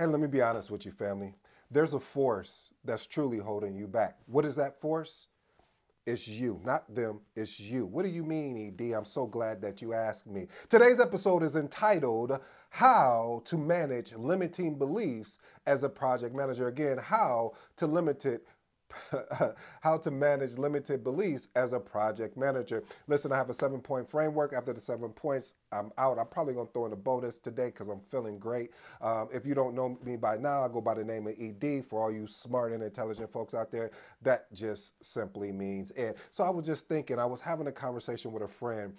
Hey, let me be honest with you, family. There's a force that's truly holding you back. What is that force? It's you, not them, it's you. What do you mean, ED? I'm so glad that you asked me. Today's episode is entitled How to Manage Limiting Beliefs as a Project Manager. Again, how to limit it how to manage limited beliefs as a project manager. Listen, I have a seven point framework. After the seven points, I'm out. I'm probably going to throw in a bonus today because I'm feeling great. Um, if you don't know me by now, I go by the name of ED. For all you smart and intelligent folks out there, that just simply means it. So I was just thinking, I was having a conversation with a friend,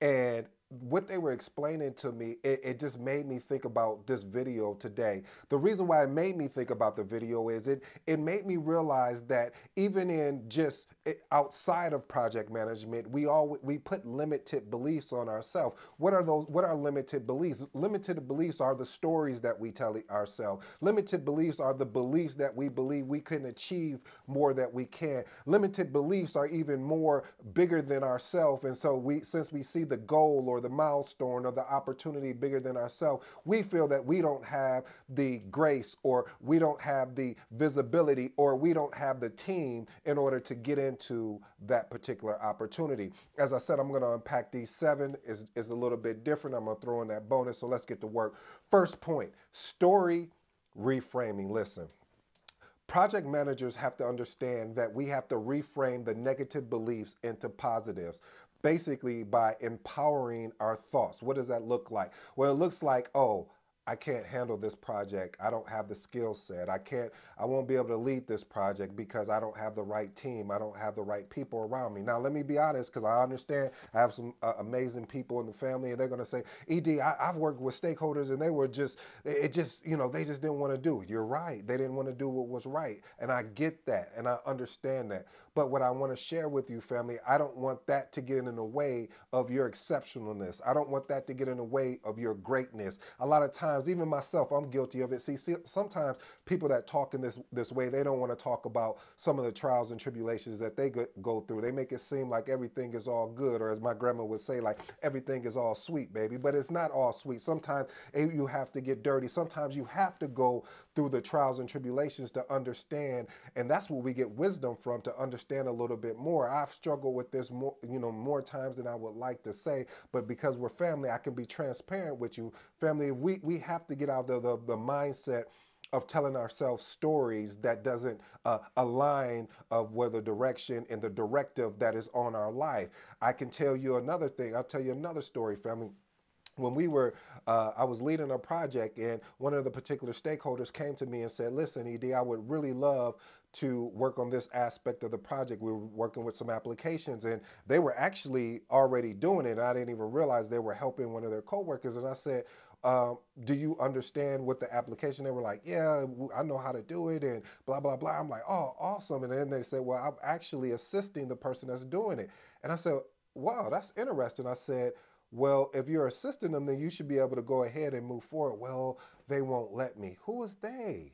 and what they were explaining to me, it, it, just made me think about this video today. The reason why it made me think about the video is it it made me realize that even in just outside of project management, we all we put limited beliefs on ourselves. What are those? What are limited beliefs? Limited beliefs are the stories that we tell ourselves. Limited beliefs are the beliefs that we believe we can achieve more that we can. Limited beliefs are even more bigger than ourselves, and so we since we see the goal or the milestone or the opportunity bigger than ourselves, we feel that we don't have the grace or we don't have the visibility or we don't have the team in order to get into that particular opportunity. As I said, I'm going to unpack these seven is, is a little bit different. I'm going to throw in that bonus. So let's get to work. First point, story reframing. Listen, project managers have to understand that we have to reframe the negative beliefs into positives basically by empowering our thoughts. What does that look like? Well, it looks like, oh, I can't handle this project. I don't have the skill set. I can't, I won't be able to lead this project because I don't have the right team. I don't have the right people around me. Now, let me be honest because I understand I have some uh, amazing people in the family and they're going to say, ED, I, I've worked with stakeholders and they were just, it just, you know, they just didn't want to do it. You're right. They didn't want to do what was right. And I get that and I understand that. But what I want to share with you, family, I don't want that to get in the way of your exceptionalness. I don't want that to get in the way of your greatness. A lot of times, times, even myself, I'm guilty of it. See, see, sometimes people that talk in this this way, they don't want to talk about some of the trials and tribulations that they go, through. They make it seem like everything is all good, or as my grandma would say, like everything is all sweet, baby. But it's not all sweet. Sometimes eh, you have to get dirty. Sometimes you have to go through the trials and tribulations to understand, and that's where we get wisdom from to understand a little bit more. I've struggled with this more, you know, more times than I would like to say, but because we're family, I can be transparent with you. Family, we we have to get out of the, the, the mindset of telling ourselves stories that doesn't uh, align of where the direction and the directive that is on our life. I can tell you another thing. I'll tell you another story, family when we were, uh, I was leading a project, and one of the particular stakeholders came to me and said, "Listen, Ed, I would really love to work on this aspect of the project. We were working with some applications, and they were actually already doing it. I didn't even realize they were helping one of their coworkers. And I said, um, do you understand what the application? They were like, yeah, I know how to do it and blah, blah, blah. I'm like, oh, awesome. And then they said, well, I'm actually assisting the person that's doing it. And I said, wow, that's interesting. I said, well, if you're assisting them, then you should be able to go ahead and move forward. Well, they won't let me. Who is they?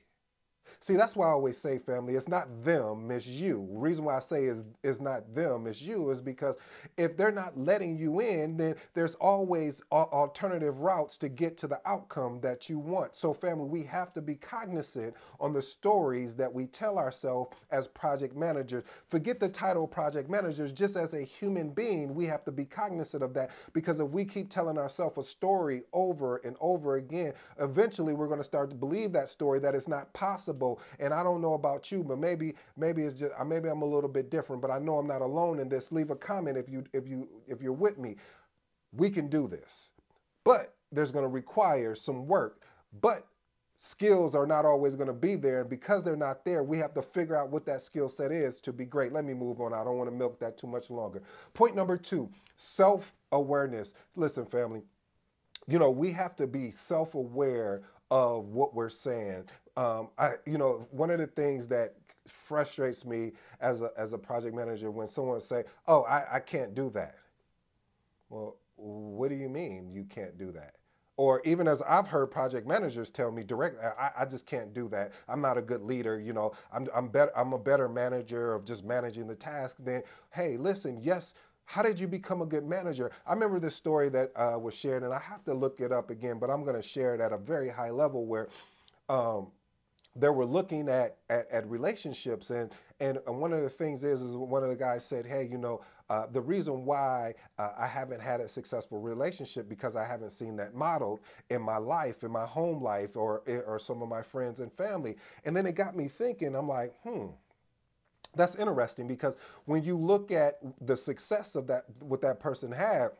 See, that's why I always say, family, it's not them, it's you. The reason why I say is it's not them, it's you, is because if they're not letting you in, then there's always alternative routes to get to the outcome that you want. So, family, we have to be cognizant on the stories that we tell ourselves as project managers. Forget the title project managers, just as a human being, we have to be cognizant of that because if we keep telling ourselves a story over and over again, eventually we're going to start to believe that story that it's not possible possible. And I don't know about you, but maybe maybe it's just maybe I'm a little bit different. But I know I'm not alone in this. Leave a comment if you if you if you're with me. We can do this, but there's going to require some work. But skills are not always going to be there. And because they're not there, we have to figure out what that skill set is to be great. Let me move on. I don't want to milk that too much longer. Point number two self awareness. Listen, family, you know, we have to be self aware of what we're saying. Um, I, you know, one of the things that frustrates me as a, as a project manager when someone say, "Oh, I, I can't do that." Well, what do you mean you can't do that? Or even as I've heard project managers tell me directly, I, I just can't do that. I'm not a good leader. You know, I'm I'm better. I'm a better manager of just managing the task. Then, hey, listen, yes, how did you become a good manager? I remember this story that uh, was shared, and I have to look it up again, but I'm going to share it at a very high level where um, they were looking at, at, at relationships and and one of the things is is one of the guys said hey you know uh, the reason why uh, I haven't had a successful relationship because I haven't seen that modeled in my life, in my home life, or or some of my friends and family. And then it got me thinking. I'm like, hmm. That's interesting because when you look at the success of that, what that person had,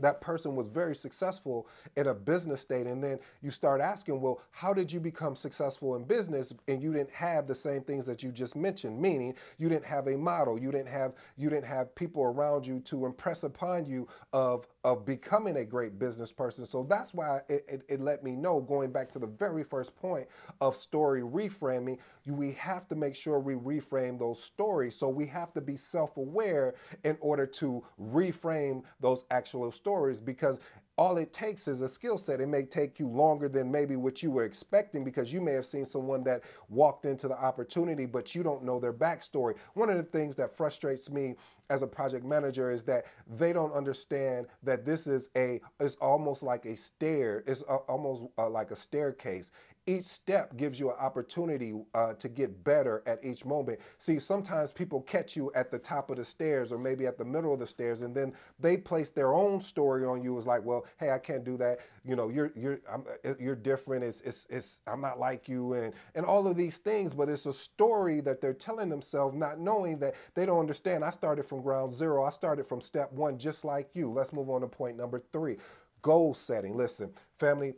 that person was very successful in a business state. And then you start asking well how did you become successful in business? And you didn't have the same things that you just mentioned meaning you didn't have a model. You didn't have you didn't have people around you to impress upon you of of becoming a great business person. So that's why it, it, it let me know going back to the very first point of story reframing you, we have to make sure we reframe those stories. So we have to be self-aware in order to reframe those actual stories because all it takes is a skill set. It may take you longer than maybe what you were expecting because you may have seen someone that walked into the opportunity, but you don't know their backstory. One of the things that frustrates me as a project manager is that they don't understand that this is a, it's almost like a stair, it's a, almost uh, like a staircase each step gives you an opportunity uh, to get better at each moment. See, sometimes people catch you at the top of the stairs or maybe at the middle of the stairs, and then they place their own story on you. As like, well, hey, I can't do that. You know, you're you're I'm, uh, you're different. It's it's it's I'm not like you, and and all of these things. But it's a story that they're telling themselves, not knowing that they don't understand. I started from ground zero. I started from step one, just like you. Let's move on to point number three goal setting. Listen, family,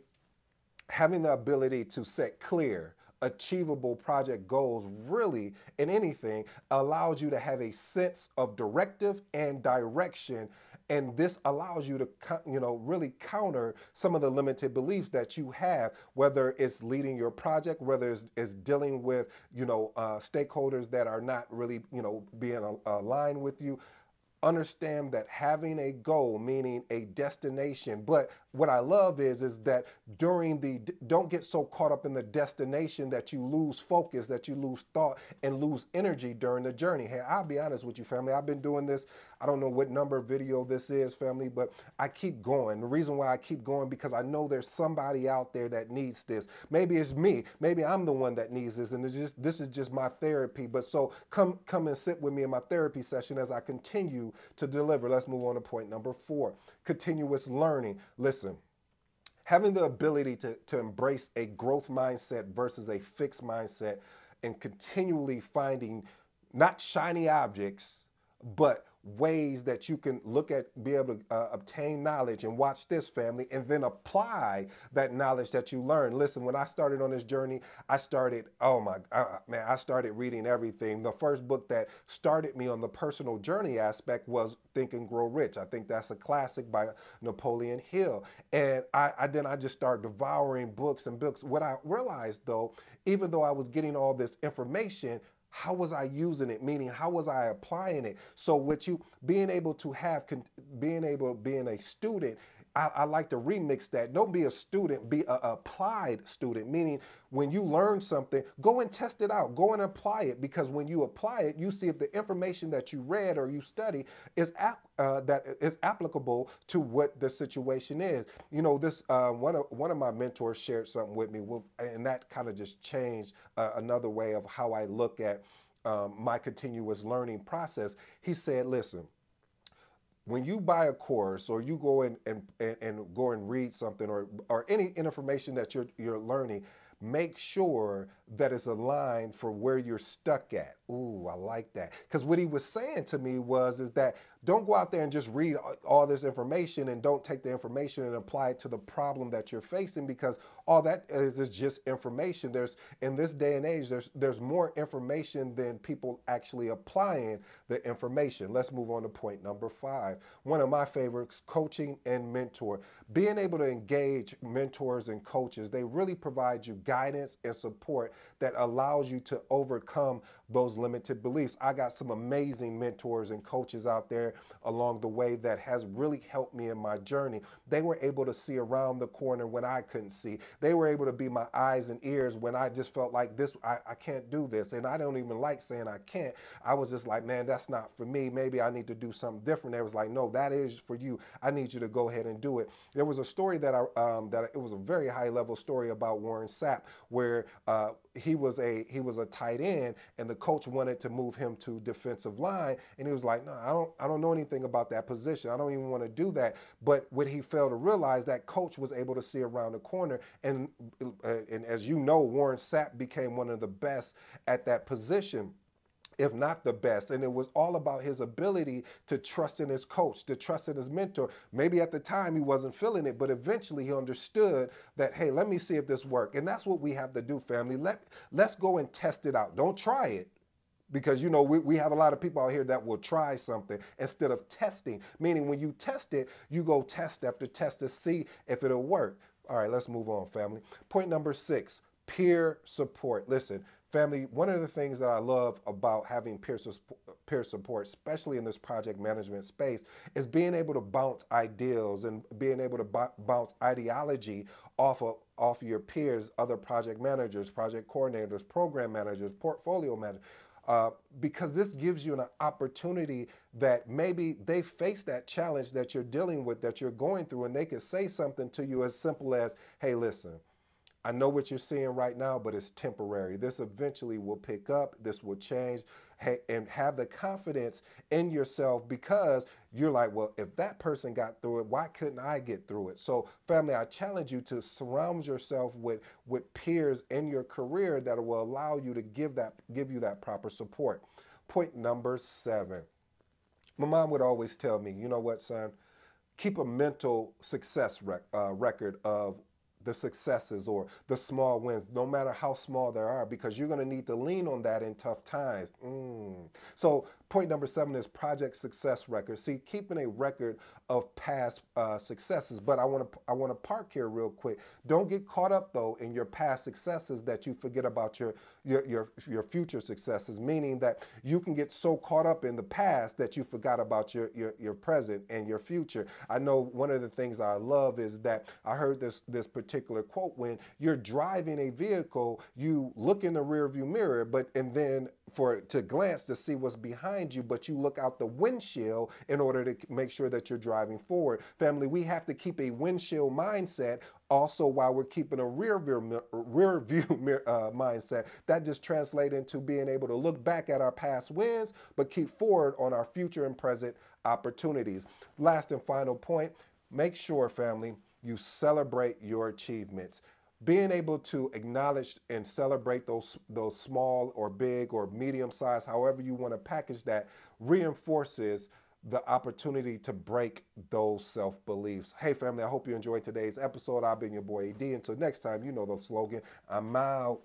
having the ability to set clear, achievable project goals really in anything allows you to have a sense of directive and direction. And this allows you to you know really counter some of the limited beliefs that you have whether it's leading your project whether it's, it's dealing with you know uh, stakeholders that are not really you know being aligned with you. Understand that having a goal meaning a destination but what i love is is that during the don't get so caught up in the destination that you lose focus that you lose thought and lose energy during the journey. Hey i'll be honest with you family. I've been doing this i don't know what number video this is family but i keep going. The reason why i keep going because i know there's somebody out there that needs this. Maybe it's me. Maybe i'm the one that needs this and it's just this is just my therapy. But so come come and sit with me in my therapy session as i continue to deliver. Let's move on to point number four continuous learning. Listen, having the ability to, to embrace a growth mindset versus a fixed mindset and continually finding not shiny objects, but ways that you can look at, be able to uh, obtain knowledge and watch this family and then apply that knowledge that you learn. Listen, when I started on this journey, I started, oh my, uh, man, I started reading everything. The first book that started me on the personal journey aspect was Think and Grow Rich. I think that's a classic by Napoleon Hill. And I, I then I just started devouring books and books. What I realized though, even though I was getting all this information, how was I using it? Meaning, how was I applying it? So, with you being able to have, being able, being a student, I, I, like to remix that. Don't be a student, be an applied student, meaning when you learn something, go and test it out, go and apply it, because when you apply it, you see if the information that you read or you study is ap- uh, that is applicable to what the situation is. You know, this uh, one of one of my mentors shared something with me, and that kind of just changed uh, another way of how I look at um, my continuous learning process. He said, "Listen." When you buy a course or you go and, and, and, go and read something or, or any information that you're, you're learning, make sure that it's aligned for where you're stuck at. Ooh, I like that. Because what he was saying to me was is that don't go out there and just read all this information and don't take the information and apply it to the problem that you're facing because all that is is just information. There's in this day and age, there's there's more information than people actually applying the information. Let's move on to point number five. One of my favorites, coaching and mentor. Being able to engage mentors and coaches, they really provide you guidance and support that allows you to overcome those limited beliefs. I got some amazing mentors and coaches out there along the way that has really helped me in my journey. They were able to see around the corner when I couldn't see. They were able to be my eyes and ears when I just felt like this, I, I can't do this. And I don't even like saying I can't. I was just like, man, that's not for me. Maybe I need to do something different. They was like, no, that is for you. I need you to go ahead and do it. There was a story that I, um, that it was a very high level story about Warren Sapp where uh, he was a he was a tight end and the coach wanted to move him to defensive line. And he was like no I don't I don't know anything about that position. I don't even want to do that. But what he failed to realize that coach was able to see around the corner. And and as you know Warren Sapp became one of the best at that position if not the best. And it was all about his ability to trust in his coach, to trust in his mentor. Maybe at the time he wasn't feeling it, but eventually he understood that, hey, let me see if this works. And that's what we have to do, family. Let, let's go and test it out. Don't try it because you know we, we have a lot of people out here that will try something instead of testing meaning when you test it you go test after test to see if it'll work all right let's move on family point number six peer support listen Family, one of the things that I love about having peer, peer support, especially in this project management space, is being able to bounce ideals and being able to bounce ideology off of off your peers, other project managers, project coordinators, program managers, portfolio managers. Uh, because this gives you an opportunity that maybe they face that challenge that you're dealing with, that you're going through, and they can say something to you as simple as, hey, listen, I know what you're seeing right now, but it's temporary. This eventually will pick up, this will change, and have the confidence in yourself because you're like, well, if that person got through it, why couldn't I get through it? So, family, I challenge you to surround yourself with, with peers in your career that will allow you to give that give you that proper support. Point number seven. My mom would always tell me, you know what, son? Keep a mental success rec- uh, record of the successes or the small wins, no matter how small they are, because you're going to need to lean on that in tough times. Mm. So Point number seven is project success record. See, keeping a record of past uh, successes. But I want to I want to park here real quick. Don't get caught up though in your past successes that you forget about your your your your future successes. Meaning that you can get so caught up in the past that you forgot about your your your present and your future. I know one of the things I love is that I heard this this particular quote when you're driving a vehicle, you look in the rearview mirror, but and then for to glance to see what's behind you, but you look out the windshield in order to make sure that you're driving forward. Family, we have to keep a windshield mindset also while we're keeping a rear view, rear view uh, mindset. That just translates into being able to look back at our past wins, but keep forward on our future and present opportunities. Last and final point, make sure, family, you celebrate your achievements being able to acknowledge and celebrate those those small or big or medium size however you want to package that reinforces the opportunity to break those self beliefs. Hey, family, I hope you enjoyed today's episode. I've been your boy ED. Until next time, you know the slogan I'm out.